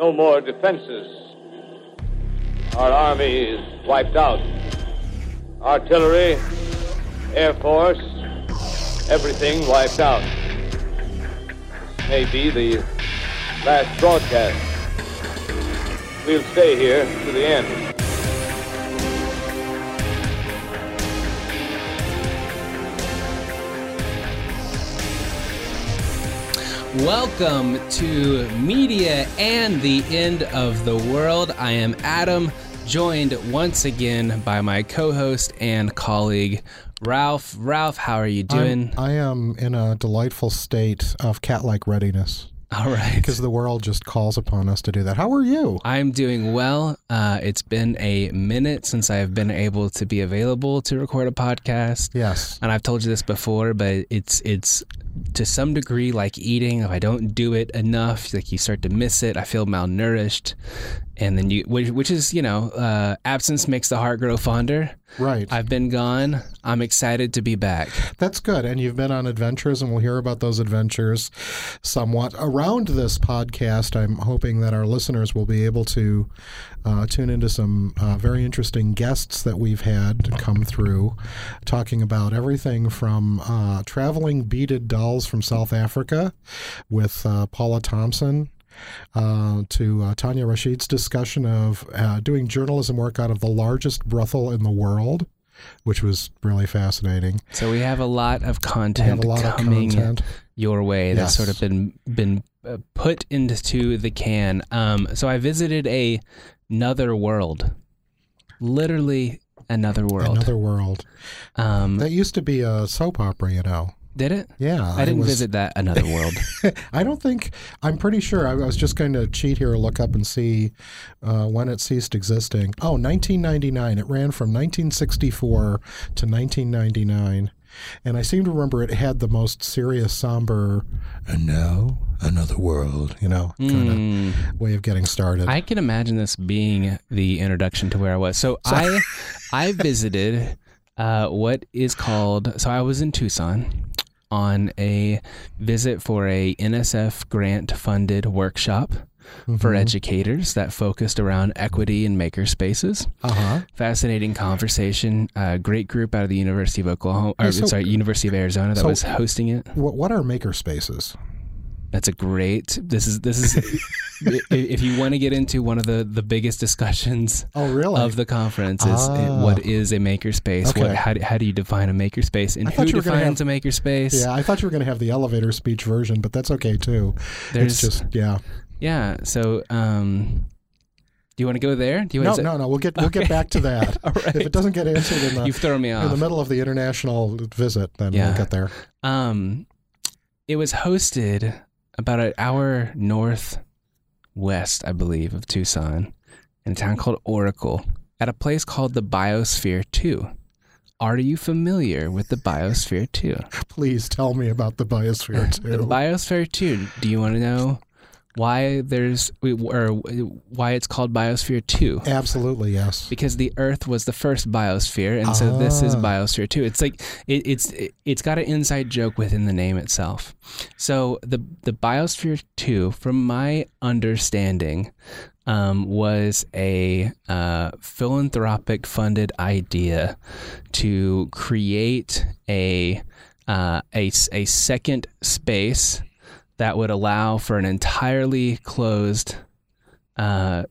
No more defenses. Our army is wiped out. Artillery, Air Force, everything wiped out. This may be the last broadcast. We'll stay here to the end. Welcome to Media and the End of the World. I am Adam, joined once again by my co host and colleague, Ralph. Ralph, how are you doing? I'm, I am in a delightful state of cat like readiness. All right. Because the world just calls upon us to do that. How are you? I'm doing well. Uh, it's been a minute since I've been able to be available to record a podcast. Yes. And I've told you this before, but it's it's to some degree like eating. If I don't do it enough, like you start to miss it. I feel malnourished, and then you, which, which is you know, uh, absence makes the heart grow fonder. Right. I've been gone. I'm excited to be back. That's good. And you've been on adventures, and we'll hear about those adventures somewhat around this podcast. I'm hoping that our listeners will be able to uh, tune into some uh, very interesting guests that we've had come through, talking about everything from uh, traveling beaded dolls from South Africa with uh, Paula Thompson. Uh, to uh, Tanya Rashid's discussion of uh, doing journalism work out of the largest brothel in the world, which was really fascinating. So we have a lot of content We have a lot of coming content. your way that's Yes. sort of been been uh, put into the can. Um, so I visited a another world, literally another world. Another world. um, That used to be a soap opera, you know. Did it? Yeah, I didn't was- visit that another world. I don't think. I'm pretty sure. I was just going to cheat here, look up and see uh, when it ceased existing. Oh, 1999. It ran from 1964 to 1999, and I seem to remember it had the most serious, somber, and now another world. You know, kind of way of getting started. I can imagine this being the introduction to where I was. So, I I visited uh, what is called. So I was in Tucson on a visit for a NSF grant funded workshop for educators that focused around equity and maker spaces. uh huh. Fascinating conversation. Uh, great group out of the University of Oklahoma. Or, Hey, so- sorry, University of Arizona that so- was hosting it. What, what are maker spaces? That's a great. This is this is. if you want to get into one of the the biggest discussions Oh, really? of the conference is Ah. what is a makerspace? What Okay. how do, how do you define a makerspace and who you were gonna defines have- a makerspace? yeah, I thought you were going to have the elevator speech version, but that's okay too. There's it's just yeah. yeah. So um, do you want to go there? Do you No, to? no, no. We'll get we'll get back to that. Right. If it doesn't get answered in the You've thrown me in the middle of the international visit, then Yeah. we'll get there. Um, it was hosted about an hour northwest, I believe, of Tucson, in a town called Oracle, at a place called the Biosphere Two. Are you familiar with the Biosphere Two? Please tell me about the biosphere 2. The. Biosphere 2. Do you want to know why there's or why it's called Biosphere 2? Absolutely, yes. Because the Earth was the first biosphere, and so this is Ah. Biosphere 2. It's like it, it's it, it's got an inside joke within the name itself. So the the Biosphere 2, from my understanding, um, was a uh, philanthropic funded idea to create a uh, a, a second space that would allow for an entirely closed uh,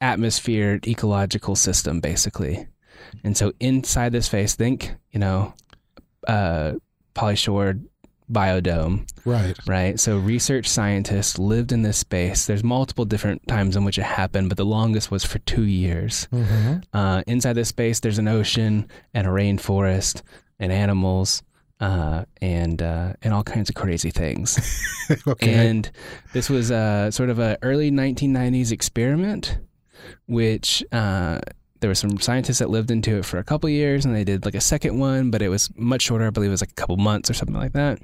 atmosphere ecological system, basically. And so inside this space, think, you know, uh, polyshored biodome, Right. right? So research scientists lived in this space. There's multiple different times in which it happened, but the longest was for two years. hmm Uh, inside this space, there's an ocean and a rainforest and animals uh, and uh, and all kinds of crazy things. okay. And this was a sort of a early 1990s experiment, which uh, there were some scientists that lived into it for a couple years, and they did like a second one, but it was much shorter. I believe it was like a couple months or something like that.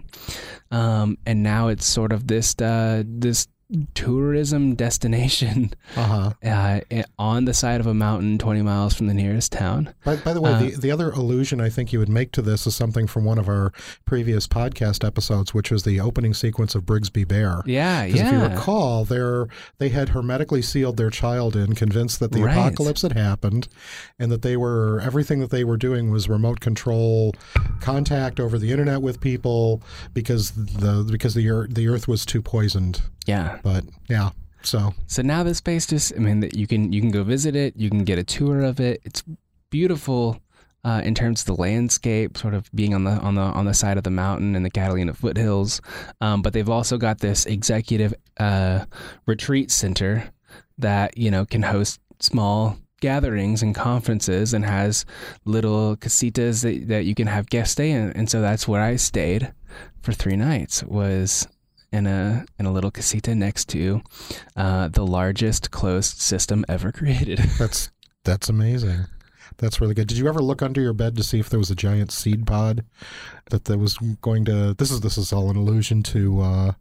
Um, and now it's sort of this uh, this tourism destination Uh-huh. uh, on the side of a mountain 20 miles from the nearest town. By, by the way, Uh, the, the other allusion I think you would make to this is something from one of our previous podcast episodes, which was the opening sequence of Brigsby Bear. Yeah, yeah. if you recall, they had hermetically sealed their child in, convinced that the Right. apocalypse had happened, and that they were everything that they were doing was remote control, contact over the internet with people because the because the earth, the earth was too poisoned. Yeah. But yeah, so So now this space just I mean that you can you can go visit it, you can get a tour of it. It's beautiful uh, in terms of the landscape, sort of being on the on the on the side of the mountain in the Catalina foothills. Um, but they've also got this executive uh, retreat center that you know can host small gatherings and conferences and has little casitas that, that you can have guests stay in and so that's where i stayed for three nights was in a in a little casita next to uh, the largest closed system ever created. that's that's amazing. That's really good. Did you ever look under your bed to see if there was a giant seed pod that that was going to? This is this is all an allusion to uh,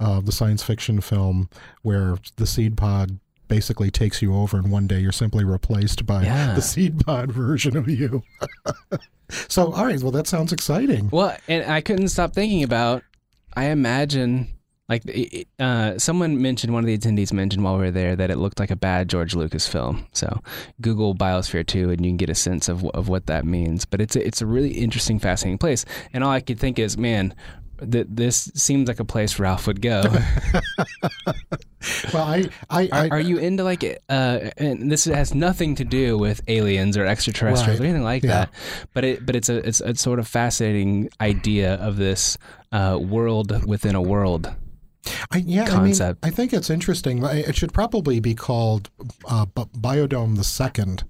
uh, the science fiction film where the seed pod basically takes you over, and one day you're simply replaced by Yeah. the seed pod version of you. so, all right. Well, that sounds exciting. well, and I couldn't stop thinking about. I imagine. Like it- uh, someone mentioned, one of the attendees mentioned while we were there that it looked like a bad George Lucas film. So Google Biosphere 2 and you can get a sense of of what that means. But it's a, it's a really interesting, fascinating place. And all I could think is, man, th- this seems like a place Ralph would go. Well, I, I, I Are, are you into like uh and this has nothing to do with aliens or extraterrestrials or anything like Yeah. that but it but it's a it's a sort of fascinating idea of this uh world within a world I, yeah, concept. I mean, I think it's interesting. It should probably be called uh, Biodome the Second,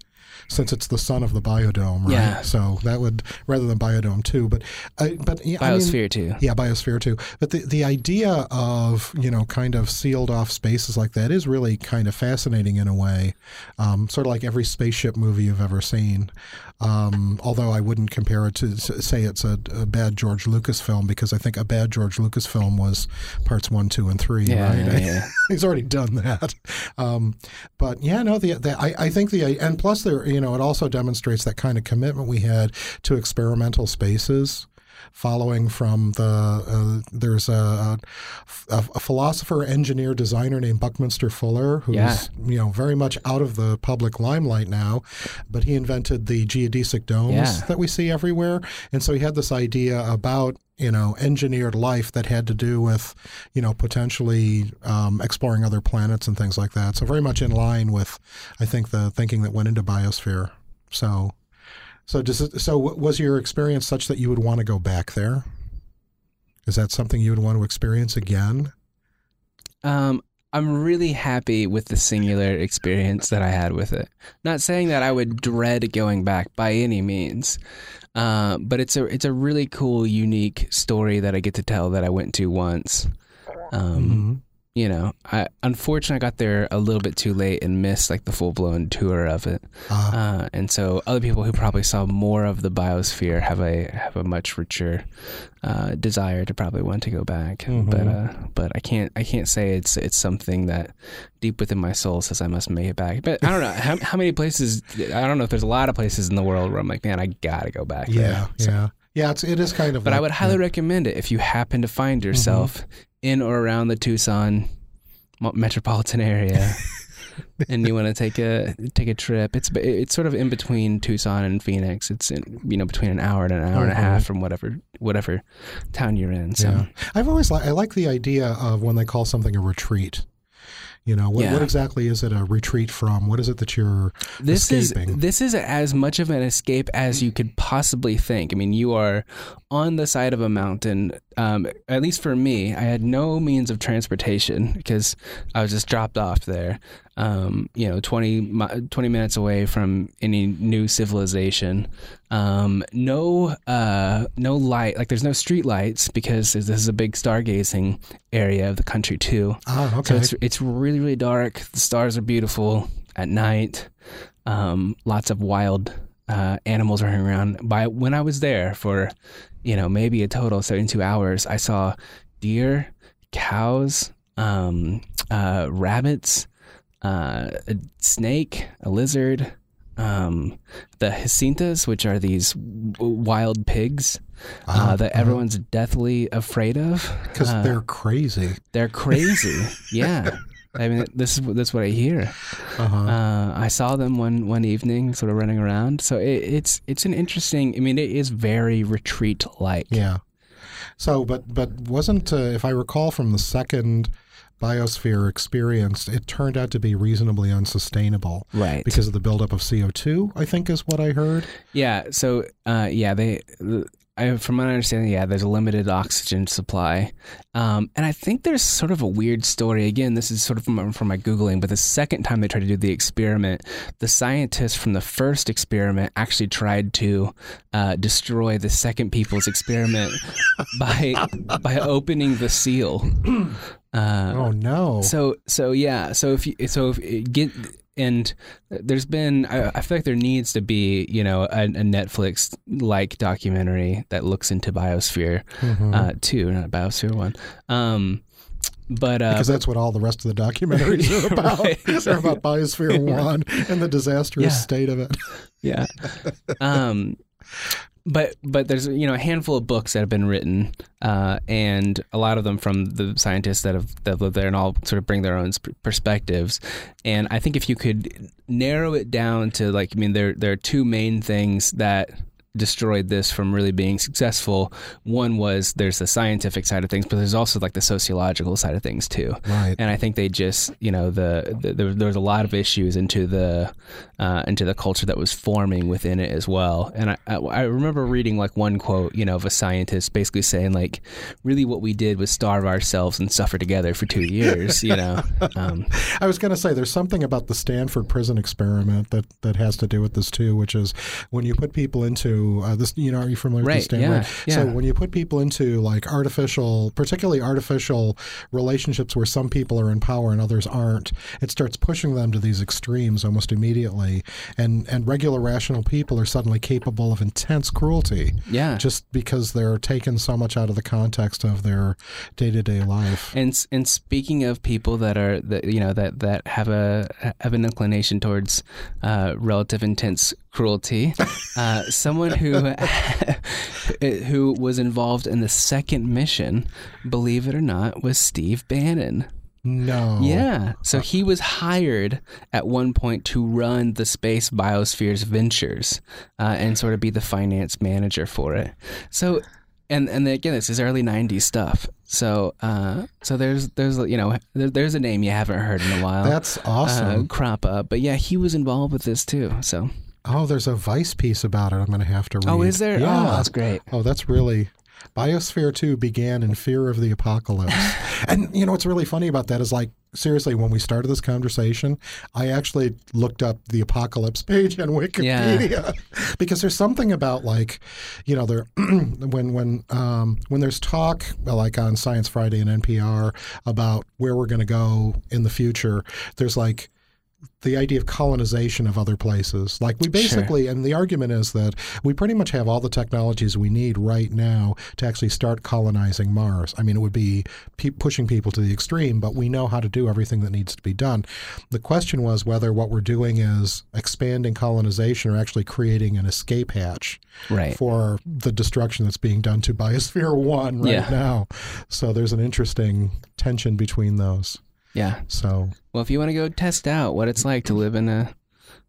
since it's the son of the Biodome, right? Yeah. So that would rather than Biodome Two, but uh, but yeah, I mean- biosphere Two yeah, biosphere Two. But the the idea of you know kind of sealed off spaces like that is really kind of fascinating in a way. Um, sort of like every spaceship movie you've ever seen. Um, although I wouldn't compare it to say it's a, a bad George Lucas film because I think a bad George Lucas film was parts one, two, and three. yeah, right? yeah, yeah. He's already done that. Um, but yeah, no, the, the I, I think the and plus there, you know, it also demonstrates that kind of commitment we had to experimental spaces. Following from the uh, there's a, a, a philosopher, engineer, designer named Buckminster Fuller, who's Yeah. you know very much out of the public limelight now, but he invented the geodesic domes Yeah. that we see everywhere, and so he had this idea about you know engineered life that had to do with you know potentially um, exploring other planets and things like that. So very much in line with I think the thinking that went into biosphere. So. So does it, so was your experience such that you would want to go back there? Is that something you would want to experience again? um i'm really happy with the singular experience that i had with it not saying that i would dread going back by any means uh, but it's a it's a really cool unique story that i get to tell that i went to once um, you know, I unfortunately I got there a little bit too late and missed like the full blown tour of it. Uh, Uh, and so other people who probably saw more of the biosphere have a have a much richer uh, desire to probably want to go back. But uh, but I can't I can't say it's it's something that deep within my soul says I must make it back. But I don't know how, how many places. I don't know if there's a lot of places in the world where I'm like, man, I gotta go back. yeah. So- yeah, yeah. It's it is kind of. but I would highly recommend it if you happen to find yourself in or around the Tucson metropolitan area, and you want to take a take a trip. It's it's sort of in between Tucson and Phoenix. It's in, you know between an hour and an hour and a half uh-huh. from whatever whatever town you're in. So Yeah. I've always li- I like the idea of when they call something a retreat. You know, what, Yeah. what exactly is it a retreat from? What is it that you're this escaping? is this is as much of an escape as you could possibly think. I mean, you are on the side of a mountain. Um, at least for me, I had no means of transportation because I was just dropped off there. Um, you know, 20, 20 minutes away from any new civilization. Um, no, uh, no light. Like there's no street lights because this is a big stargazing area of the country too. ah, So it's it's really really dark. The stars are beautiful at night. Um, lots of wild uh, animals running around. By when I was there for, you know, maybe a total of seventy two hours, I saw deer, cows, um, uh, rabbits, uh, a snake, a lizard, um, the javelinas, which are these w- wild pigs uh, Uh-huh, that uh-huh. everyone's deathly afraid of. because Uh, they're crazy. they're crazy. yeah. I mean, this is that's what I hear. Uh-huh. Uh, I saw them one one evening, sort of running around. So it, it's it's an interesting. I mean, it is very retreat like. Yeah. So, but but wasn't uh, if I recall from the second biosphere experience, it turned out to be reasonably unsustainable Right. because of the buildup of CO two. I think is what I heard. Yeah. So, uh, yeah, they, I, from my understanding, yeah, there's a limited oxygen supply, um, and I think there's sort of a weird story. Again, this is sort of from, from my googling, but the second time they tried to do the experiment, the scientists from the first experiment actually tried to uh, destroy the second people's experiment by by opening the seal. Uh, oh no! so so yeah. So if you so if you get and there's been I, I feel like there needs to be you know a, a Netflix like documentary that looks into biosphere Mhm. uh, two, not biosphere one. Um, but uh, because that's what all the rest of the documentaries are about. Right, They're about Biosphere One and the disastrous Yeah. state of it. yeah. Um, but but there's you know a handful of books that have been written, uh, and a lot of them from the scientists that have that lived there and all sort of bring their own sp- perspectives. And I think if you could narrow it down to like I mean there there are two main things that destroyed this from really being successful. One was there's the scientific side of things, but there's also like the sociological side of things too. Right. And I think they just, you know, the, the there, there was a lot of issues into the uh, into the culture that was forming within it as well. And I, I I remember reading like one quote, you know, of a scientist basically saying like, really, what we did was starve ourselves and suffer together for two years. You know, um, I was going to say there's something about the Stanford prison experiment that, that has to do with this too, which is when you put people into uh, this. You know, are you familiar Right, with the Stanford? yeah, So when you put people into like artificial, particularly artificial relationships where some people are in power and others aren't, it starts pushing them to these extremes almost immediately, and and regular rational people are suddenly capable of intense cruelty yeah. just because they're taken so much out of the context of their day to day life. And and speaking of people that are that you know that that have a have an inclination towards uh, relative intense cruelty, uh, someone who who was involved in the second mission, believe it or not, was Steve Bannon. No. Yeah. So he was hired at one point to run the Space Biospheres Ventures uh, and sort of be the finance manager for it. So, and and again, this is early '90s stuff. So, uh, so there's there's you know there, there's a name you haven't heard in a while. That's uh, awesome. crop up, but yeah, he was involved with this too. So, oh, there's a Vice piece about it I'm going to have to read. oh, is there? Yeah. Oh, that's great. Oh, that's really. Biosphere 2 began in fear of the apocalypse. and, you know, what's really funny about that is like, seriously, when we started this conversation, I actually looked up the apocalypse page on Wikipedia because there's something about like, you know, there when when um, when there's talk like on Science Friday and NPR about where we're going to go in the future, there's like the idea of colonization of other places. Like we basically, and the argument is that we pretty much have all the technologies we need right now to actually start colonizing Mars. I mean, it would be pe- pushing people to the extreme, but we know how to do everything that needs to be done. The question was whether what we're doing is expanding colonization or actually creating an escape hatch Right. for the destruction that's being done to Biosphere 1 right Yeah. now. So there's an interesting tension between those. Yeah. So Well, if you want to go test out what it's like to live in a,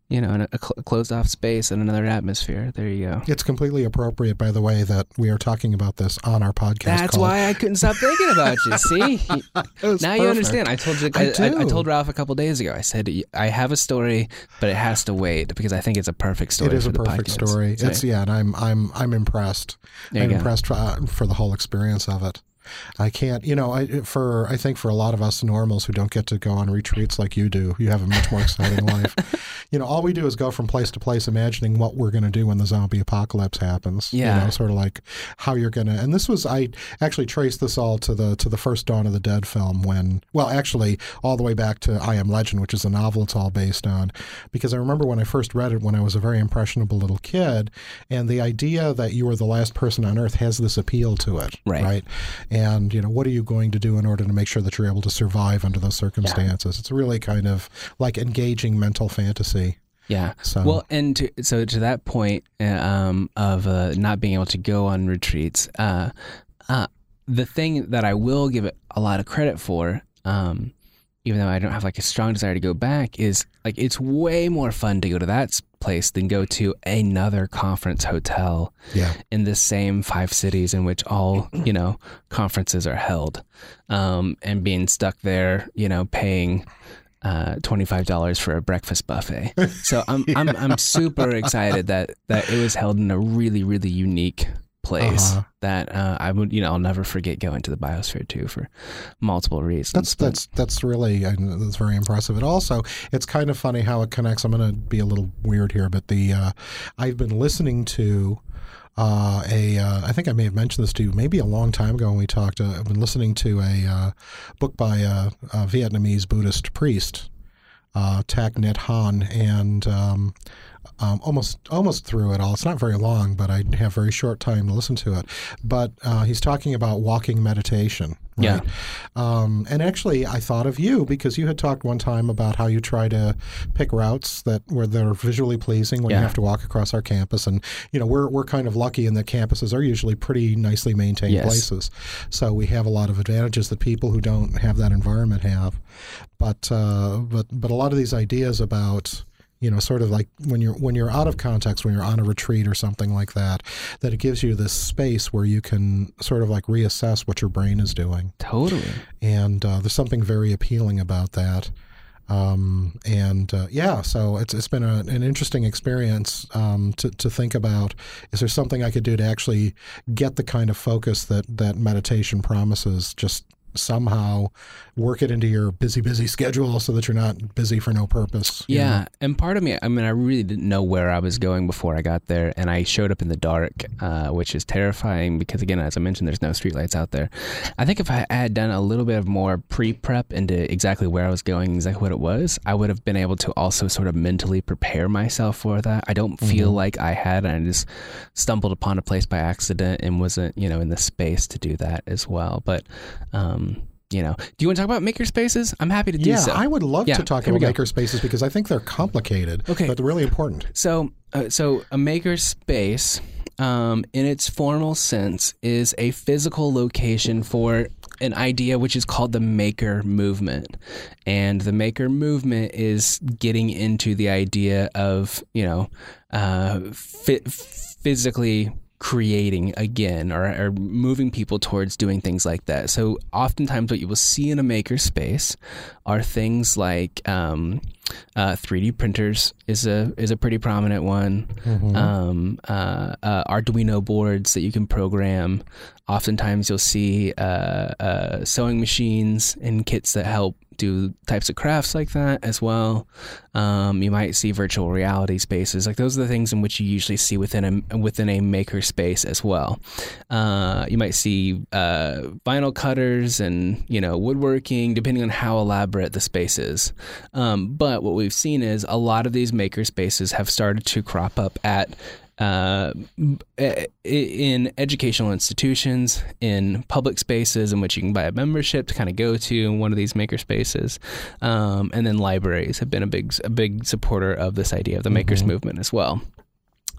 you know, in a, cl- closed off space in another atmosphere, there you go. It's completely appropriate, by the way, that we are talking about this on our podcast. That's called- why I couldn't stop thinking about you. See, now you understand. I told you. I I, I, I told Ralph a couple days ago. I said I have a story, but it has to wait because I think it's a perfect story. It is a the perfect podcast. story. It's yeah, and I'm I'm I'm impressed. I'm go. impressed for, uh, for the whole experience of it. I can't, you know, I for I think for a lot of us normals who don't get to go on retreats like you do, you have a much more exciting life. You know, all we do is go from place to place, imagining what we're going to do when the zombie apocalypse happens. Yeah. you know, sort of like how you're going to. And this was I actually traced this all to the to the first Dawn of the Dead film when, well, actually all the way back to I Am Legend, which is a novel it's all based on, because I remember when I first read it when I was a very impressionable little kid, and the idea that you are the last person on Earth has this appeal to it, Right. right? and you know what are you going to do in order to make sure that you're able to survive under those circumstances. It's really kind of like engaging mental fantasy. Yeah. So- well, and to, so to that point uh, um, of uh, not being able to go on retreats, uh, uh, the thing that I will give it a lot of credit for, um, even though I don't have like a strong desire to go back, is like it's way more fun to go to that place than go to another conference hotel Yeah. in the same five cities in which all you know conferences are held, um, and being stuck there, you know, paying uh, twenty five dollars for a breakfast buffet. So I'm I'm I'm super excited that that it was held in a really really unique place Uh-huh. that uh, I would you know I'll never forget going to the Biosphere 2 for multiple reasons. That's But- that's that's really that's very impressive. And also, it's kind of funny how it connects. I'm going to be a little weird here, but the uh, I've been listening to uh, a uh, I think I may have mentioned this to you maybe a long time ago when we talked. Uh, I've been listening to a uh, book by a, a Vietnamese Buddhist priest, uh, Thich Nhat Hanh, and um, um, almost almost through it all. It's not very long, but I have very short time to listen to it. But uh, he's talking about walking meditation. Right? Yeah. Um, and actually, I thought of you because you had talked one time about how you try to pick routes that where they're visually pleasing when Yeah. you have to walk across our campus. And you know, we're we're kind of lucky in that campuses are usually pretty nicely maintained Yes. places, so we have a lot of advantages that people who don't have that environment have. But uh, but but a lot of these ideas about you know sort of like when you're when you're out of context when you're on a retreat or something like that that it gives you this space where you can sort of like reassess what your brain is doing totally. and uh, there's something very appealing about that. Um, and uh, yeah, so it's it's been a, an interesting experience um, to to think about. Is there something I could do to actually get the kind of focus that that meditation promises? Just somehow work it into your busy busy schedule so that you're not busy for no purpose. Yeah, know? and part of me, I mean, I really didn't know where I was going before I got there, and I showed up in the dark, uh, which is terrifying because, again, as I mentioned, there's no streetlights out there. I think if I had done a little bit of more pre-prep into exactly where I was going, exactly what it was, I would have been able to also sort of mentally prepare myself for that. I don't feel like I had, and I just stumbled upon a place by accident and wasn't, you know, in the space to do that as well. But, um, you know, do you want to talk about maker spaces? I'm happy to do Yeah, so. I would love Yeah, to talk about maker spaces because I think they're complicated, Okay. but they're really important. So, uh, so a maker space, um, in its formal sense, is a physical location for an idea which is called the maker movement, and the maker movement is getting into the idea of you know, uh, physically creating again or, or moving people towards doing things like that. So oftentimes what you will see in a maker space are things like um, uh, 3D printers is a is a pretty prominent one. Um, uh, uh, Arduino boards that you can program. Oftentimes you'll see uh, uh, sewing machines and kits that help do types of crafts like that as well. Um, you might see virtual reality spaces. Like those are the things in which you usually see within a within a maker space as well. Uh, you might see uh, vinyl cutters and you know woodworking, depending on how elaborate the space is. Um, but what we've seen is a lot of these maker spaces have started to crop up at uh, in educational institutions, in public spaces in which you can buy a membership to kind of go to one of these maker spaces, um, and then libraries have been a big a big supporter of this idea of the makers movement as well.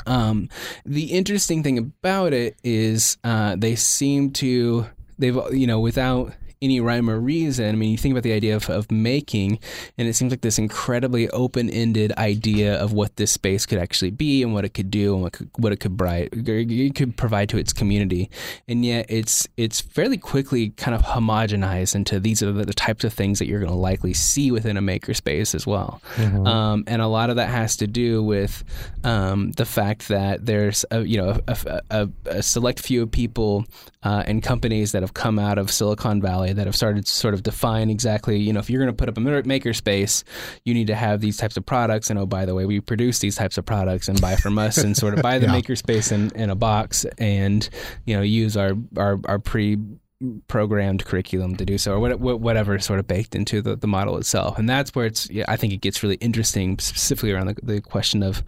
Um, the interesting thing about it is uh, they seem to they've you know without any rhyme or reason. I mean, you think about the idea of, of making, and it seems like this incredibly open-ended idea of what this space could actually be and what it could do and what could, what it could provide it could provide to its community. And yet, it's it's fairly quickly kind of homogenized into these are the, the types of things that you're going to likely see within a makerspace as well. Um, and a lot of that has to do with um, the fact that there's a, you know a, a, a select few of people uh, and companies that have come out of Silicon Valley that have started to sort of define exactly you know if you're going to put up a maker space, you need to have these types of products. And oh, by the way, we produce these types of products and buy from us and sort of buy the Yeah. makerspace in, in a box and you know use our our, our pre programmed curriculum to do so, or whatever sort of baked into the, the model itself. And that's where it's, yeah, I think it gets really interesting, specifically around the, the question of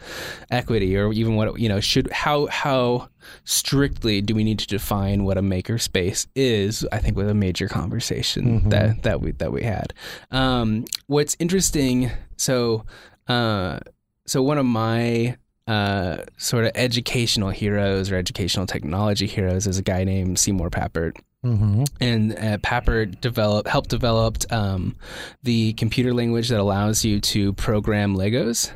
equity, or even what you know should how how strictly do we need to define what a maker space is? I think was a major conversation mm-hmm. that that we that we had. Um, what's interesting, so uh, so one of my uh, sort of educational heroes or educational technology heroes is a guy named Seymour Papert. Mm-hmm. And uh, Papert developed, helped develop um, the computer language that allows you to program Legos,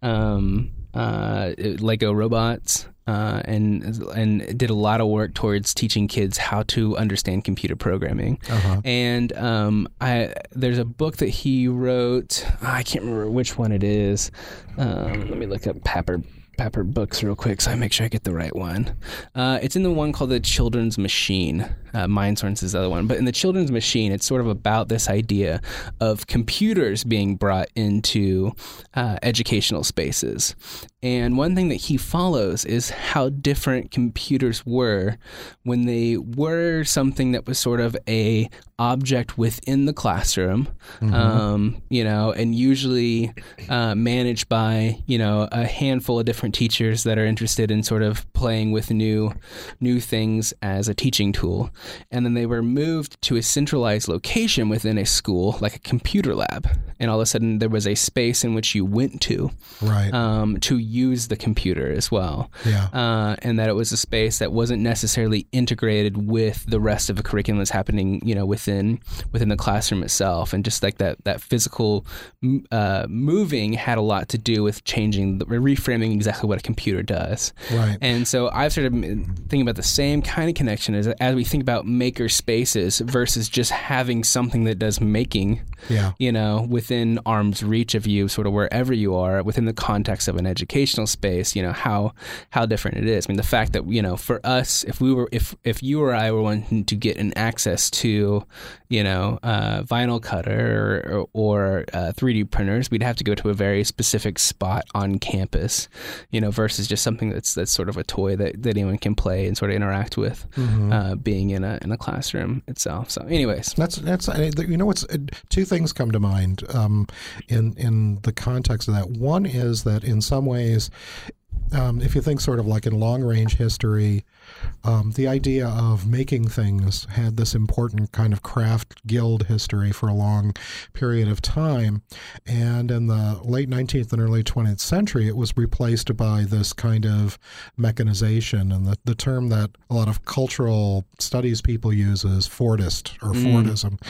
um, uh, Lego robots, uh, and and did a lot of work towards teaching kids how to understand computer programming. Uh-huh. And um, I there's a book that he wrote. I can't remember which one it is. Um, let me look up Papert Papert books real quick so I make sure I get the right one. Uh, it's in the one called The Children's Machine. Uh, Mindstorms is the other one. But in The Children's Machine, it's sort of about this idea of computers being brought into uh, educational spaces. And one thing that he follows is how different computers were when they were something that was sort of a object within the classroom, mm-hmm. um, you know, and usually uh, managed by you know a handful of different teachers that are interested in sort of playing with new new things as a teaching tool, and then they were moved to a centralized location within a school, like a computer lab, and all of a sudden there was a space in which you went to, right, um, to use the computer as well, yeah, uh, and that it was a space that wasn't necessarily integrated with the rest of the curriculum that's happening, you know, with within within the classroom itself, and just like that that physical uh, moving had a lot to do with changing, the, reframing exactly what a computer does. Right. And so I've started thinking about the same kind of connection as as we think about maker spaces versus just having something that does making. Yeah. You know, within arm's reach of you, sort of wherever you are, within the context of an educational space. You know how how different it is. I mean, the fact that you know, for us, if we were if if you or I were wanting to get an access to you know, uh, vinyl cutter or, or uh, 3D printers, we'd have to go to a very specific spot on campus, you know, versus just something that's that's sort of a toy that, that anyone can play and sort of interact with, mm-hmm. uh, being in a in a classroom itself. So, anyways, that's that's you know what's two things come to mind um, in in the context of that. One is that in some ways, um, if you think sort of like in long range history, um, the idea of making things had this important kind of craft guild history for a long period of time. And in the late 19th and early 20th century, it was replaced by this kind of mechanization. And the, the term that a lot of cultural studies people use is Fordist or mm. Fordism.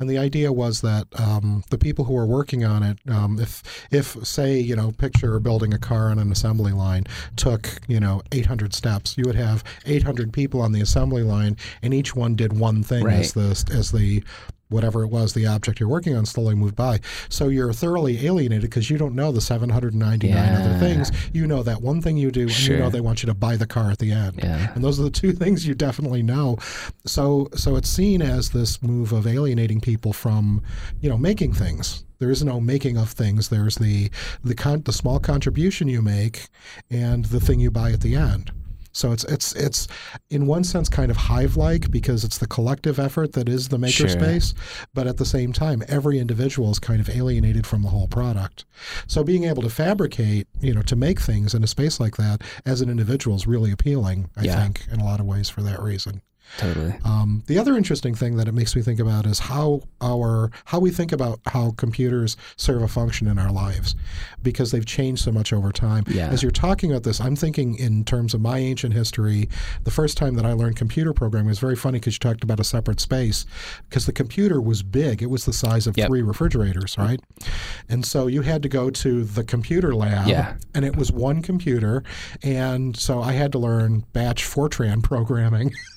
And the idea was that um, the people who were working on it, um, if, if, say, you know, picture building a car on an assembly line, took, you know, 800 steps, you would have 800 people on the assembly line, and each one did one thing right. as the as the whatever it was the object you're working on slowly moved by. So you're thoroughly alienated because you don't know the 799 yeah. other things. You know that one thing you do, and sure. you know they want you to buy the car at the end. Yeah. And those are the two things you definitely know. So so it's seen as this move of alienating people from, you know, making things. There is no making of things. There's the the con- the small contribution you make and the thing you buy at the end. So it's it's it's in one sense kind of hive-like because it's the collective effort that is the makerspace, sure. but at the same time, every individual is kind of alienated from the whole product. So being able to fabricate, you know, to make things in a space like that as an individual is really appealing. I yeah. think in a lot of ways for that reason. Totally. Um, the other interesting thing that it makes me think about is how our how we think about how computers serve a function in our lives, because they've changed so much over time. Yeah. As you're talking about this, I'm thinking in terms of my ancient history. The first time that I learned computer programming was very funny because you talked about a separate space, because the computer was big. It was the size of yep. three refrigerators, right? And so you had to go to the computer lab, yeah. and it was one computer, and so I had to learn batch Fortran programming.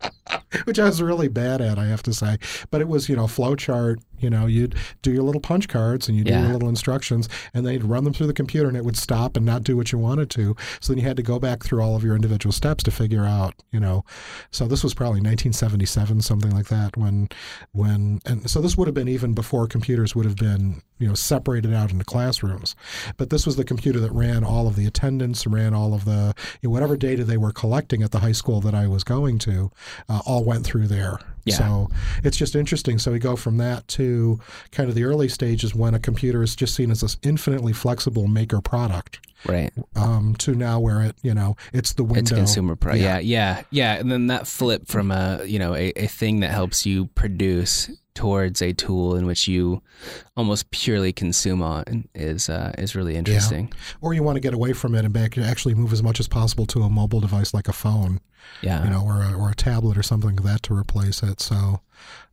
which I was really bad at, I have to say. But it was, you know, flowchart. You know, you'd do your little punch cards and you do yeah. your little instructions, and they'd run them through the computer, and it would stop and not do what you wanted to. So then you had to go back through all of your individual steps to figure out, you know. So this was probably 1977, something like that, when, when, and so this would have been even before computers would have been, you know, separated out into classrooms. But this was the computer that ran all of the attendance, ran all of the you know, whatever data they were collecting at the high school that I was going to. Uh, all went through there. Yeah. So it's just interesting. So we go from that to kind of the early stages when a computer is just seen as this infinitely flexible maker product Right. um, to now where it, you know, it's the window. It's consumer product. Yeah. Yeah. yeah, yeah, And then that flip from a you know a, a thing that helps you produce towards a tool in which you almost purely consume on is uh, is really interesting. Yeah. Or you want to get away from it and back, actually move as much as possible to a mobile device like a phone. Yeah. you know, or a, or a tablet or something like that to replace it. So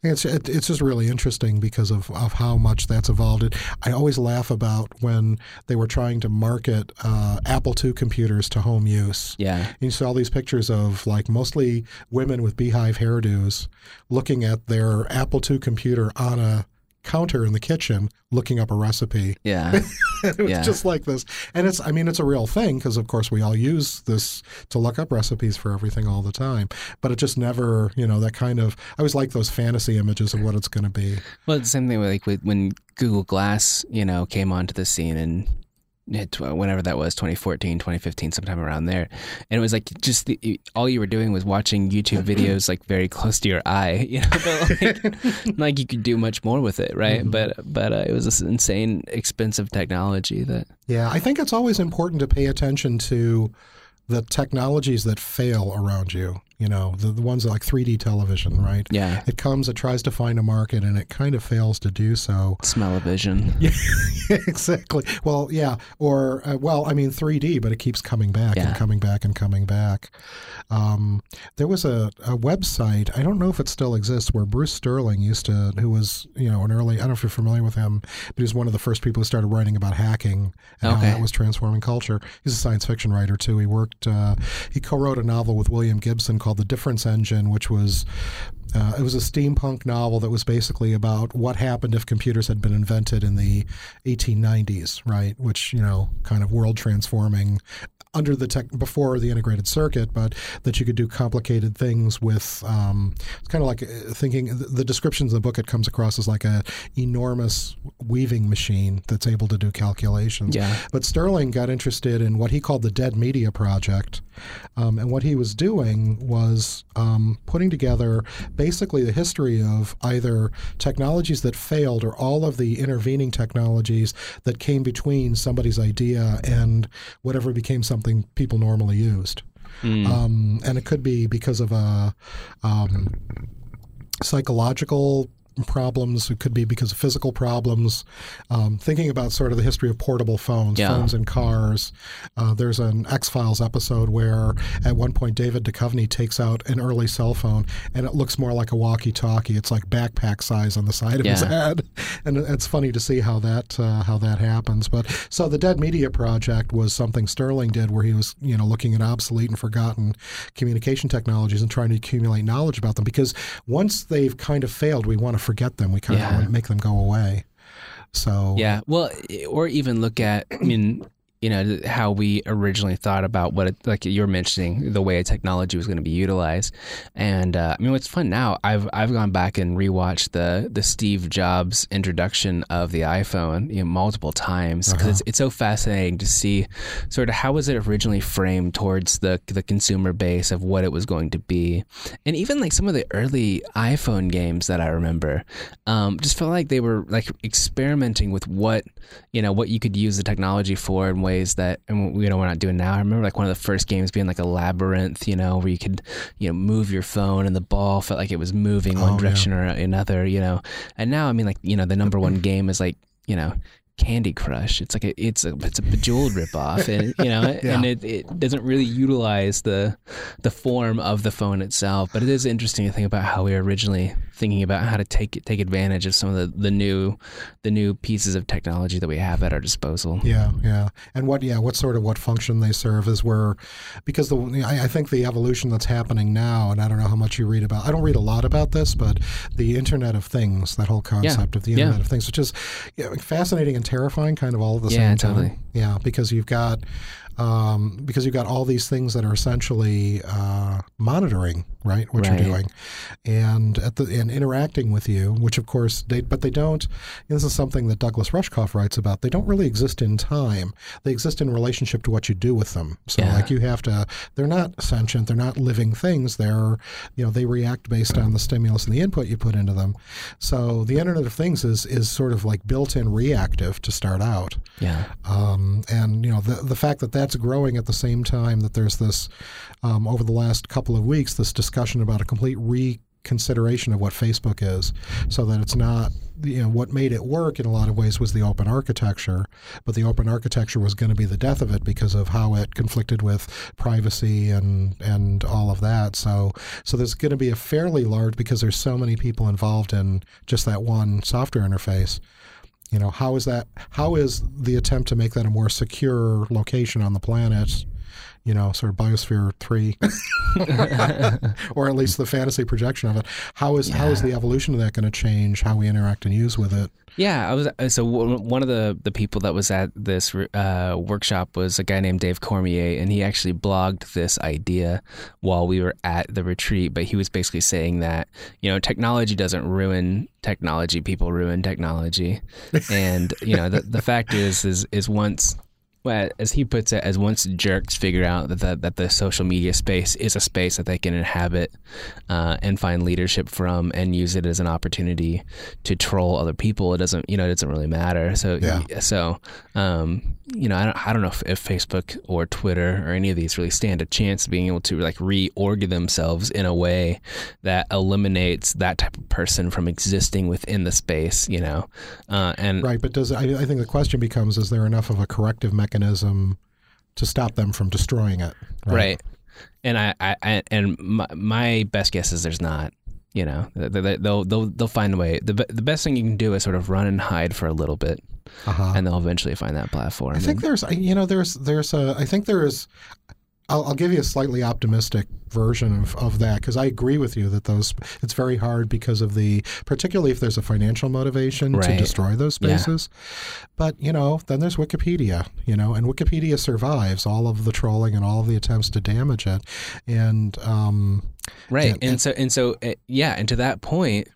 it's it, it's just really interesting because of, of how much that's evolved. It, I always laugh about when they were trying to market uh, Apple II computers to home use. yeah. And you saw all these pictures of like mostly women with beehive hairdos looking at their Apple II computer on a counter in the kitchen looking up a recipe Yeah. it was Yeah. just like this and it's i mean it's a real thing because of course we all use this to look up recipes for everything all the time but it just never you know that kind of i always like those fantasy images of what it's going to be Well, it's the same thing with like with when Google Glass, you know, came onto the scene and whenever that was 2014 2015 sometime around there. And it was like just the, all you were doing was watching youtube videos like very close to your eye you know but like, like you could do much more with it right? But but uh, it was this insane expensive technology that yeah i think it's always important to pay attention to the technologies that fail around you you know the, the ones like 3d television right yeah it comes it tries to find a market and it kind of fails to do so smell-o-vision Yeah, exactly. Well, yeah, or uh, well, I mean 3D, but it keeps coming back Yeah. and coming back and coming back. Um, there was a, a website. I don't know if it still exists, where Bruce Sterling used to, who was you know an early. I don't know if you're familiar with him, but he was one of the first people who started writing about hacking and Okay. how that was transforming culture. He's a science fiction writer too. He worked. Uh, he co-wrote a novel with William Gibson called The Difference Engine, which was uh, it was a steampunk novel that was basically about what happened if computers had been invented in the 1890s, right? Which you know, kind of world transforming under the tech before the integrated circuit, but that you could do complicated things with. Um, it's kind of like uh, thinking the- the descriptions of the book. It comes across as like a enormous weaving machine that's able to do calculations. Yeah. But Sterling got interested in what he called the Dead Media Project. Um, and what he was doing was um, putting together basically the history of either technologies that failed or all of the intervening technologies that came between somebody's idea and whatever became something people normally used. Um, and it could be because of a um, psychological problems. It could be because of physical problems. Um, thinking about sort of the history of portable phones, Yeah. phones in cars. Uh, there's an X Files episode where at one point David Duchovny takes out an early cell phone and it looks more like a walkie-talkie. It's like backpack size on the side of his head, and it's funny to see how that uh, how that happens. But so the Dead Media Project was something Sterling did, where he was you know looking at obsolete and forgotten communication technologies and trying to accumulate knowledge about them. Because once they've kind of failed, we want to forget them. We kind of Yeah. want to make them go away. So Yeah, well, or even look at, I mean, you know, how we originally thought about what, it, like you're mentioning, the way a technology was going to be utilized. And uh, I mean, what's fun now, I've I've gone back and rewatched the the Steve Jobs introduction of the iPhone you know, multiple times because it's it's so fascinating to see sort of how was it originally framed towards the the consumer base of what it was going to be, and even like some of the early iPhone games that I remember, um, just felt like they were like experimenting with what you know what you could use the technology for and ways that and you know we're not doing now. I remember like one of the first games being like a labyrinth, you know, where you could you know move your phone and the ball felt like it was moving Oh, one yeah. direction or another, you know. And now I mean like you know the number one game is like you know. Candy Crush. It's like a it's a it's a bejeweled ripoff, and you know, Yeah. and it, it doesn't really utilize the the form of the phone itself. But it is interesting to think about how we were originally thinking about how to take take advantage of some of the, the new the new pieces of technology that we have at our disposal. Yeah, yeah, and what yeah, what sort of what function they serve is where, because the I, I think the evolution that's happening now, and I don't know how much you read about. I don't read a lot about this, but the Internet of Things, that whole concept of the Internet yeah. of Things, which is you know, fascinating and terrifying, kind of all at the Yeah, same time. totally. Yeah, because you've got um, because you've got all these things that are essentially uh, monitoring, right, what Right. you're doing, and at the and interacting with you. Which of course they, but they don't. this is something that Douglas Rushkoff writes about. They don't really exist in time. They exist in relationship to what you do with them. So Yeah. like you have to. They're not sentient. They're not living things. They're you know they react based on the stimulus and the input you put into them. So the Internet of Things is is sort of like built-in reactive to start out. Yeah. Um, and you know the the fact that that's growing at the same time that there's this um, over the last couple of weeks this discussion about a complete reconsideration of what Facebook is, so that it's not you know what made it work in a lot of ways was the open architecture, but the open architecture was going to be the death of it because of how it conflicted with privacy and and all of that. So so there's going to be a fairly large because there's so many people involved in just that one software interface you know how is that how is the attempt to make that a more secure location on the planet you know sort of biosphere 3 or at least the fantasy projection of it how is how is the evolution of that going to change how we interact and use with it Yeah, I was so one of the the people that was at this uh, workshop was a guy named Dave Cormier, and he actually blogged this idea while we were at the retreat. But he was basically saying that you know technology doesn't ruin technology; people ruin technology, and you know the the fact is is is once. Well, as he puts it, as once jerks figure out that the, that the social media space is a space that they can inhabit uh, and find leadership from, and use it as an opportunity to troll other people, it doesn't, you know, it doesn't really matter. So, Yeah. so, um, you know, I don't, I don't know if, if Facebook or Twitter or any of these really stand a chance of being able to like reorg themselves in a way that eliminates that type of person from existing within the space, you know, uh, and right but does I, I think the question becomes is there enough of a corrective mechanism to stop them from destroying it right, and I, I, I and my, my best guess is there's not. You know, They- they- they'll they'll they'll find a way. the The best thing you can do is sort of run and hide for a little bit, uh-huh. and they'll eventually find that platform. I think And- there's, you know, there's, there's a, I think there is, I'll, I'll give you a slightly optimistic version of, of that because I agree with you that those, it's very hard because of the, particularly if there's a financial motivation to destroy those Yeah. spaces. But, you know, then there's Wikipedia, you know, and Wikipedia survives all of the trolling and all of the attempts to damage it. And, um, right and- and, and- so and so uh, yeah and to that point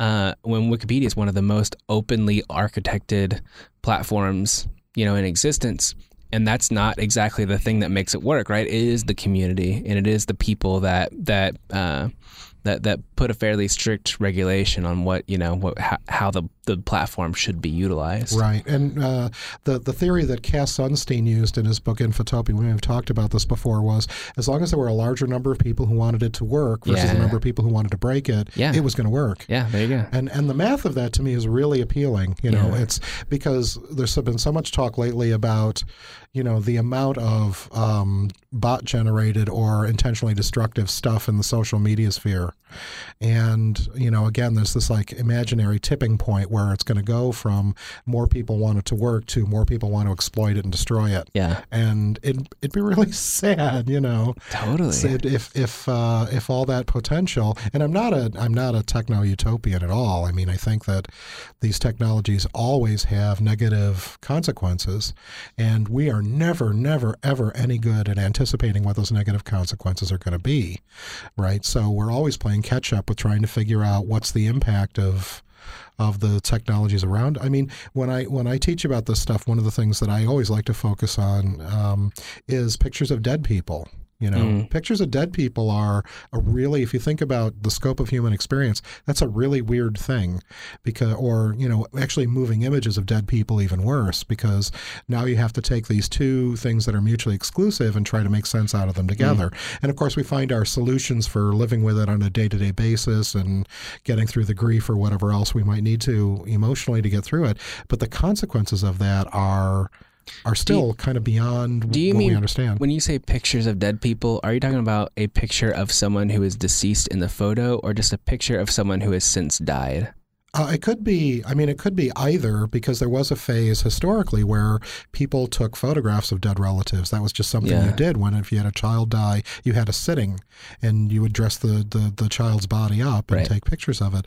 uh, when wikipedia is one of the most openly architected platforms you know in existence and that's not exactly the thing that makes it work right? It is the community and it is the people that that uh, that that put a fairly strict regulation on what you know what how, how the the platform should be utilized Right, and uh, the the theory that Cass Sunstein used in his book Infotopia, we have talked about this before, was as long as there were a larger number of people who wanted it to work versus Yeah. the number of people who wanted to break it, Yeah. it was going to work. yeah there you go And and the math of that to me is really appealing. You know, Yeah. it's because there's been so much talk lately about, you know, the amount of um, bot generated or intentionally destructive stuff in the social media sphere, and you know, again, there's this like imaginary tipping point where it's going to go from more people want it to work to more people want to exploit it and destroy it. yeah And it it'd be really sad, you know, totally said if if uh, if all that potential and I'm not a I'm not a techno utopian at all. I mean I think that these technologies always have negative consequences and we are never never ever any good at anticipating what those negative consequences are going to be. Right? So we're always playing catch up with trying to figure out what's the impact of of the technologies around. I mean, when I when I teach about this stuff, one of the things that I always like to focus on um, is pictures of dead people. You know, Mm. pictures of dead people are a really, if you think about the scope of human experience, that's a really weird thing, because, or you know, actually moving images of dead people even worse, because now you have to take these two things that are mutually exclusive and try to make sense out of them together. And of course, we find our solutions for living with it on a day-to-day basis and getting through the grief or whatever else we might need to emotionally to get through it. But the consequences of that are are still kind of beyond do you what mean we understand. When you say pictures of dead people, are you talking about a picture of someone who is deceased in the photo or just a picture of someone who has since died? Uh, it could be, I mean, it could be either because there was a phase historically where people took photographs of dead relatives. That was just something Yeah. you did when if you had a child die, you had a sitting and you would dress the, the, the child's body up and Right. take pictures of it.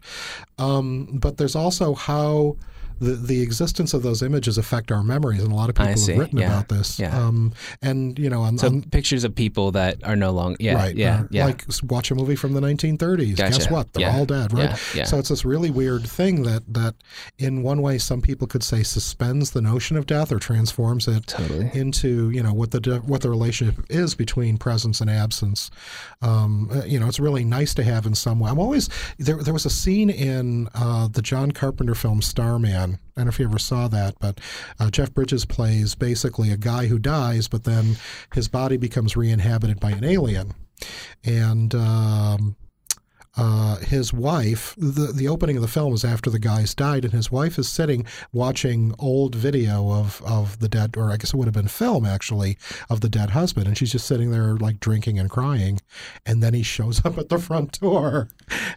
Um, but there's also how the the existence of those images affect our memories, and a lot of people have written yeah, about this. yeah. Um, and you know, on, So on pictures of people that are no longer. Yeah. right, Yeah. yeah. like watch a movie from the 1930s. Guess what? They're Yeah, all dead, right? yeah. So it's this really weird thing that that, in one way, some people could say suspends the notion of death or transforms it Totally. into you know what the what the relationship is between presence and absence. Um, uh, you know, it's really nice to have in some way. I'm always there. There was a scene in uh, the John Carpenter film Starman. I don't know if you ever saw that, but uh, Jeff Bridges plays basically a guy who dies, but then his body becomes re-inhabited by an alien, and. Um, uh, his wife, the, the opening of the film is after the guy's died, and his wife is sitting watching old video of, of the dead, or I guess it would have been film actually, of the dead husband. And she's just sitting there like drinking and crying. And then he shows up at the front door.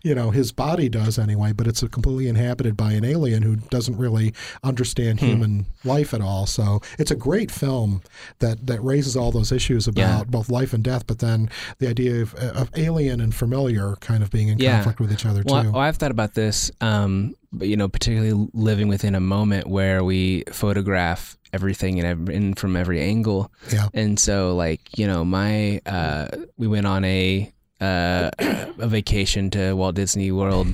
You know, his body does anyway, but it's completely inhabited by an alien who doesn't really understand human life at all. So it's a great film that, that raises all those issues about Yeah. both life and death, but then the idea of, of alien and familiar kind of being in Yeah. conflict with each other Well, too. well, I've thought about this, um, but, you know, particularly living within a moment where we photograph everything and, ev- and from every angle. Yeah. And so, like, you know, my, uh, we went on a, uh, a vacation to Walt Disney World,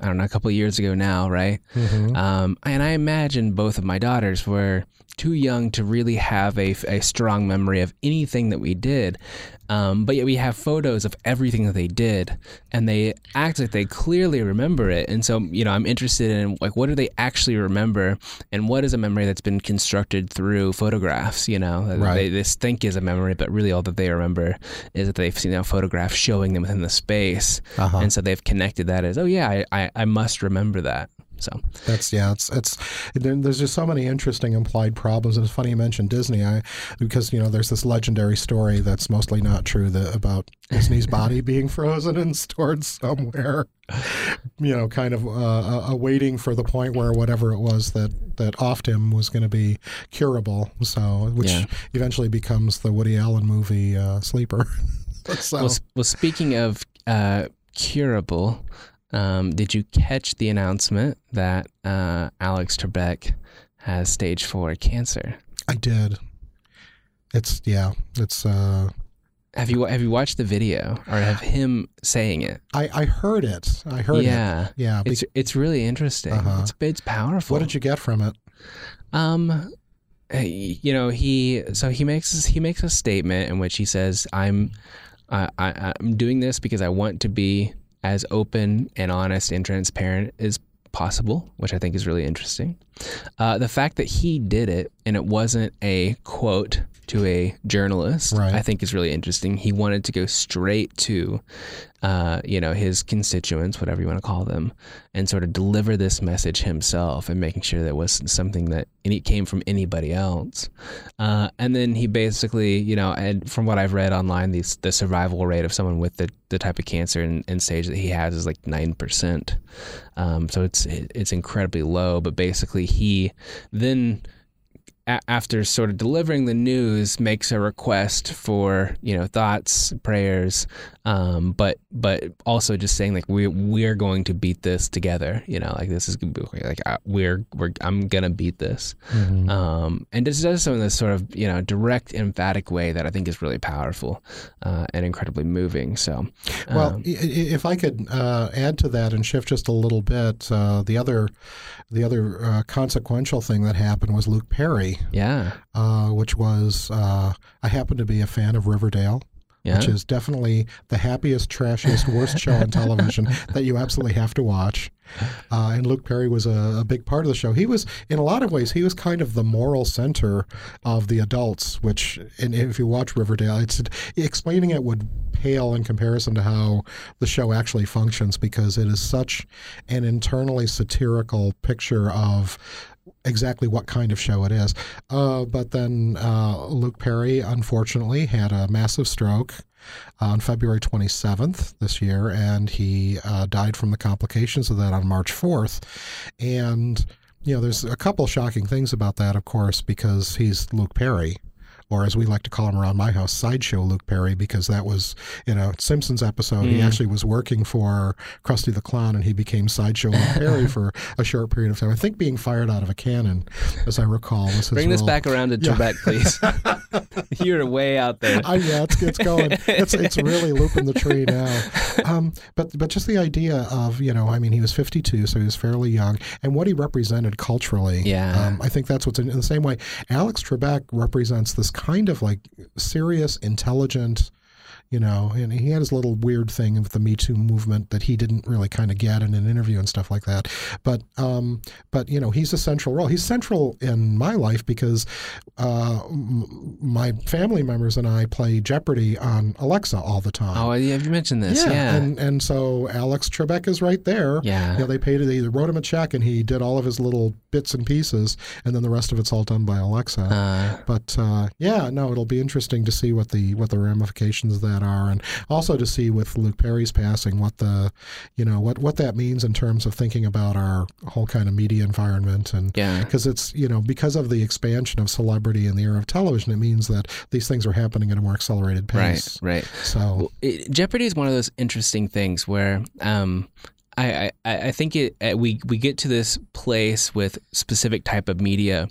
I don't know, a couple of years ago now, right? Mhm. Um, and I imagine both of my daughters were too young to really have a, a strong memory of anything that we did. Um, but yet we have photos of everything that they did, and they act like they clearly remember it. And so, you know, I'm interested in like what do they actually remember, and what is a memory that's been constructed through photographs. You know, Right. they this think is a memory, but really all that they remember is that they've seen a photograph showing them within the space, Uh-huh. and so they've connected that as, oh yeah, I, I, I must remember that. So That's yeah. It's it's there's just so many interesting implied problems. And it's funny you mentioned Disney, I because you know there's this legendary story that's mostly not true that about Disney's body being frozen and stored somewhere. You know, kind of uh, uh, uh, waiting for the point where whatever it was that that offed him was going to be curable. So which Yeah. eventually becomes the Woody Allen movie uh, Sleeper. so Well, well speaking of uh, curable, um, did you catch the announcement that uh, Alex Trebek has stage four cancer? I did. It's yeah. It's uh. Have you have you watched the video or have him saying it? I I heard it. I heard it. yeah, Yeah. be- it's it's really interesting. Uh-huh. It's it's powerful. What did you get from it? Um, you know, he so he makes he makes a statement in which he says, "I'm I, I I'm doing this because I want to be as open and honest and transparent as possible," which I think is really interesting. Uh, the fact that he did it and it wasn't a quote to a journalist, Right. I think is really interesting. He wanted to go straight to, uh, you know, his constituents, whatever you want to call them, and sort of deliver this message himself and making sure that it wasn't something that any came from anybody else. Uh, and then he basically, you know, and from what I've read online, these, the survival rate of someone with the, the type of cancer and, and stage that he has is like nine percent. Um, so it's it's incredibly low. But basically, he then a- after sort of delivering the news makes a request for you know thoughts prayers um, but but also just saying like we we're going to beat this together you know like this is gonna be like we're we're I'm gonna beat this Mm-hmm. um, and just does so in this sort of you know direct emphatic way that I think is really powerful uh, and incredibly moving so Well, um, i- if I could uh, add to that and shift just a little bit, uh, the other, the other uh, consequential thing that happened was Luke Perry, yeah uh, which was uh, I happen to be a fan of Riverdale. Yeah Which is definitely the happiest, trashiest, worst show on television that you absolutely have to watch. Uh, and Luke Perry was a, a big part of the show. He was, in a lot of ways, he was kind of the moral center of the adults. Which, and if you watch Riverdale, it's explaining it would pale in comparison to how the show actually functions because it is such an internally satirical picture of exactly what kind of show it is. Uh, but then uh, Luke Perry, unfortunately, had a massive stroke on February 27th this year, and he uh, died from the complications of that on March 4th. And, you know, there's a couple shocking things about that, of course, because he's Luke Perry. Or as we like to call him around my house, sideshow Luke Perry, because that was in a Simpsons episode. He actually was working for Krusty the Clown, and he became sideshow Luke Perry for a short period of time. I think being fired out of a cannon, as I recall, was his Bring this back around to Trebek, please. You're way out there. Yeah, it's, it's going. It's it's really looping the tree now. Um, but but just the idea of you know, I mean, he was 52, so he was fairly young, and what he represented culturally. Yeah. Um, I think that's what's in, in the same way. Alex Trebek represents this kind of like serious, intelligent. You know, and he had his little weird thing with the Me Too movement that he didn't really kind of get in an interview and stuff like that. But, um, but you know, he's a central role. He's central in my life because uh, m- my family members and I play Jeopardy on Alexa all the time. Oh, yeah, you mentioned this. Yeah. and and so Alex Trebek is right there. Yeah. you know, they paid they wrote him a check and he did all of his little bits and pieces, and then the rest of it's all done by Alexa. Uh, but uh, yeah, no, it'll be interesting to see what the what the ramifications of that are, and also to see with Luke Perry's passing what the you know what what that means in terms of thinking about our whole kind of media environment and yeah. because it's you know because of the expansion of celebrity in the era of television, it means that these things are happening at a more accelerated pace. right. right. So it, Jeopardy is one of those interesting things where um, I, I, I think it uh, we we get to this place with specific type of media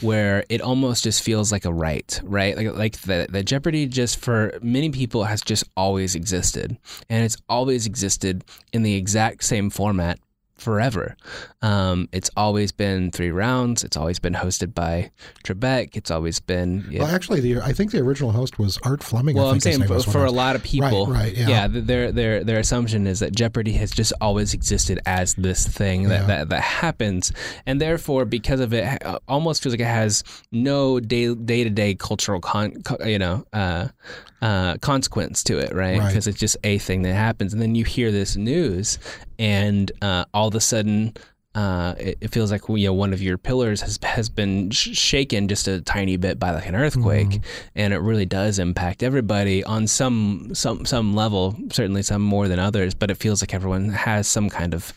where it almost just feels like a right, right? Like like the, the Jeopardy just for many people has just always existed, and it's always existed in the exact same format forever. Um, it's always been three rounds. It's always been hosted by Trebek. It's always been yeah, Well, actually, the I think the original host was Art Fleming. I well, I'm saying for, for a I- lot of people, right, yeah. th- their their their assumption is that Jeopardy has just always existed as this thing that Yeah. that, that happens, and therefore, because of it, almost feels like it has no day day to day cultural con, you know, uh, uh, consequence to it, right? Right. Because it's just a thing that happens, and then you hear this news, and uh, all of a sudden. Uh, it, it feels like you know one of your pillars has has been sh- shaken just a tiny bit by like an earthquake, Mm-hmm. and it really does impact everybody on some some some level. Certainly, some more than others, but it feels like everyone has some kind of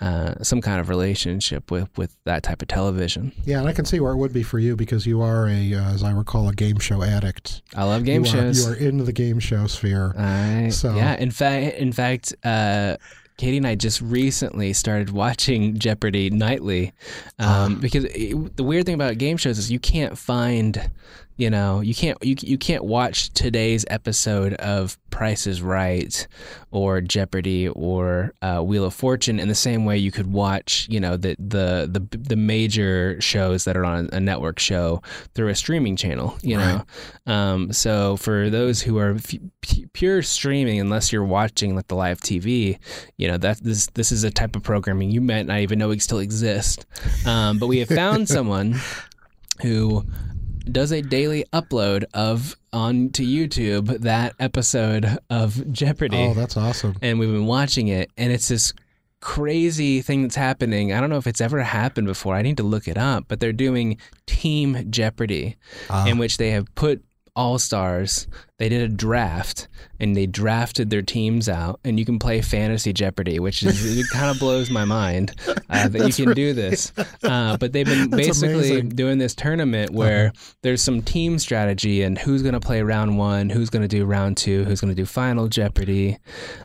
uh, some kind of relationship with with that type of television. Yeah, and I can see where it would be for you because you are a, uh, as I recall, a game show addict. I love game you shows. Are, you are in the game show sphere. I, So- yeah, in fact, in fact, uh, Katie and I just recently started watching Jeopardy nightly, um, because it, the weird thing about game shows is you can't find, you know, you can't you you can't watch today's episode of Price is Right or Jeopardy or uh, Wheel of Fortune in the same way you could watch, you know, the the the the major shows that are on a network show through a streaming channel, you know. Um, so for those who are f- pure streaming, unless you're watching like the live TV, you know that this this is a type of programming you might not even know it still exists. Um, but we have found someone who does a daily upload of onto YouTube that episode of Jeopardy Oh, that's awesome. and we've been watching it and it's this crazy thing that's happening i don't know if it's ever happened before i need to look it up but they're doing team jeopardy Ah. in which they have put all stars they did a draft and they drafted their teams out and you can play fantasy jeopardy which is it kind of blows my mind uh, that you can do this uh, but they've been basically amazing. Uh-huh. doing this tournament where there's some team strategy and who's going to play round one who's going to do round two who's going to do final jeopardy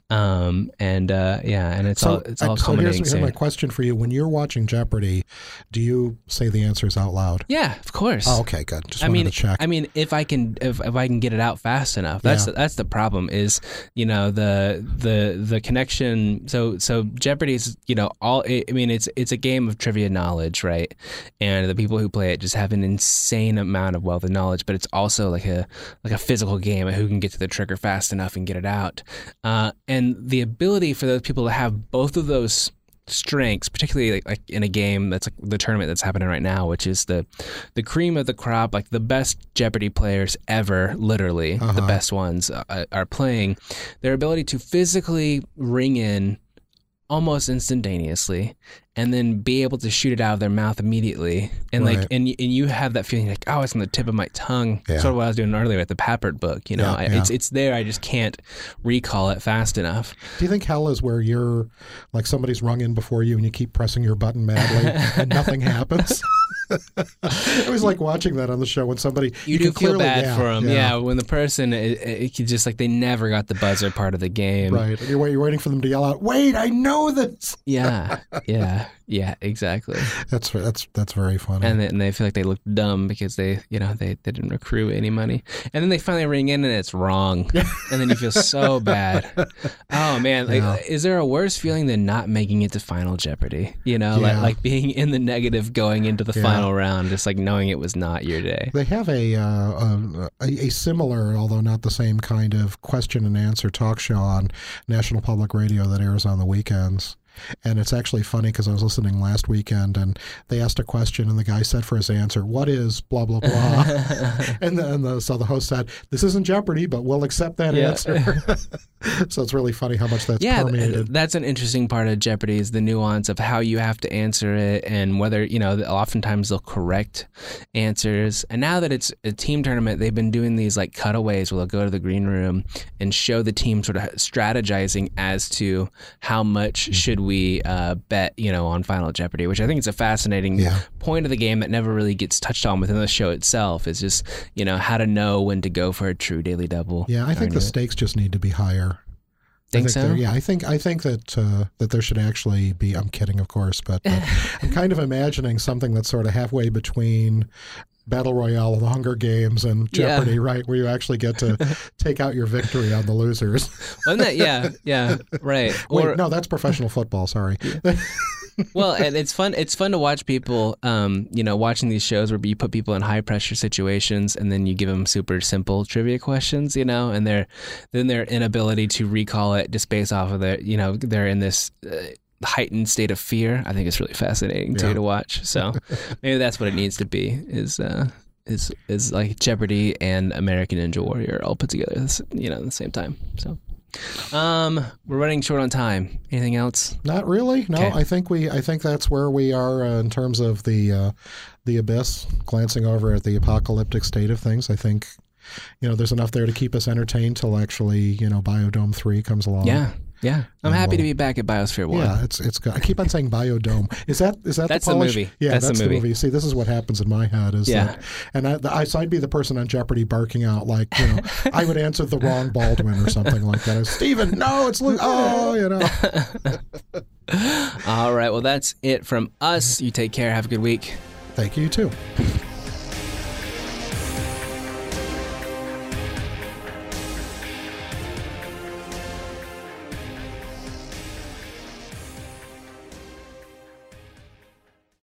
um, and uh, yeah and it's all it's all uh, so here's, here's my question for you: When you're watching Jeopardy, do you say the answers out loud? yeah of course Oh, okay, good. Just I wanted mean, to check. I mean, if I can, if, if I can get it out fast enough, that's Yeah. that's the problem. Is you know the the the connection. So so Jeopardy's you know all. I mean, it's it's a game of trivia knowledge, right? And the people who play it just have an insane amount of wealth of knowledge. But it's also like a like a physical game of who can get to the trigger fast enough and get it out. Uh, and the ability for those people to have both of those strengths, particularly like, like in a game that's like the tournament that's happening right now, which is the the cream of the crop, like the best Jeopardy players ever, literally the Uh-huh. best ones uh, are playing. Their ability to physically ring in almost instantaneously and then be able to shoot it out of their mouth immediately and like and, and you have that feeling like oh it's on the tip of my tongue Yeah. sort of what i was doing earlier with the Papert book you know Yeah, I, yeah. it's it's there i just can't recall it fast enough do you think hell is where you're like somebody's rung in before you and you keep pressing your button madly and nothing happens? it was like watching that on the show when somebody You, do can feel clearly- bad yeah, for them, yeah. When the person, it, it, it just like they never got the buzzer part of the game, Right. And You're, you're waiting for them to yell out, "Wait, I know this." Yeah, yeah, yeah, exactly. That's that's that's very funny. And then they feel like they look dumb because they, you know, they, they didn't accrue any money, and then they finally ring in and it's wrong, and then you feel so bad. Oh man, like, Yeah. is there a worse feeling than not making it to Final Jeopardy? You know, like like being in the negative going into the Yeah. final round, just like knowing it was not your day. They have a, uh, a a similar, although not the same kind of question and answer talk show on National Public Radio that airs on the weekends. And it's actually funny because I was listening last weekend and they asked a question and the guy said for his answer, "What is blah blah blah?" and then the, so the host said, "This isn't Jeopardy, but we'll accept that Yeah. answer." so it's really funny how much that's yeah, permeated. that's an interesting part of Jeopardy is the nuance of how you have to answer it and whether you know. Oftentimes they'll correct answers, and now that it's a team tournament, they've been doing these like cutaways where they'll go to the green room and show the team sort of strategizing as to how much Mm. should we uh, bet, you know, on Final Jeopardy, which I think is a fascinating Yeah. point of the game that never really gets touched on within the show itself. Is just you know how to know when to go for a true daily double. yeah, I think the stakes just need to be higher. Think I so? there- Yeah, I think I think that uh, that there should actually be. I'm kidding, of course, but uh, I'm kind of imagining something that's sort of halfway between Battle Royale, The Hunger Games, and Yeah. Jeopardy, right? Where you actually get to take out your victory on the losers. Wasn't that yeah yeah right Wait, no, that's professional football. Sorry. well, and it's fun. It's fun to watch people, um, you know, watching these shows where you put people in high pressure situations, and then you give them super simple trivia questions, you know, and their then their inability to recall it just based off of their, you know, they're in this. Uh, heightened state of fear i think it's really fascinating too to watch so maybe that's what it needs to be is uh is is like jeopardy and american ninja warrior all put together this- you know at the same time so um we're running short on time anything else Not really. No, Okay. I think we. I think that's where we are uh, in terms of the uh, the abyss. Glancing over at the apocalyptic state of things, I think you know there's enough there to keep us entertained till actually you know Biodome three comes along. Yeah, yeah. I'm And happy to we'll- be back at Biosphere One. Yeah, it's it's good. I keep on saying Biodome. Is that is that That's the the movie. Yeah, That's the movie. See, this is what happens in my head. Is Yeah. that, and I, the, I, so I'd be the person on Jeopardy barking out like you know I would answer the wrong Baldwin or something like that. Stephen, no, it's Luke. Oh, you know. All right. Well, that's it from us. You take care. Have a good week. Thank you too.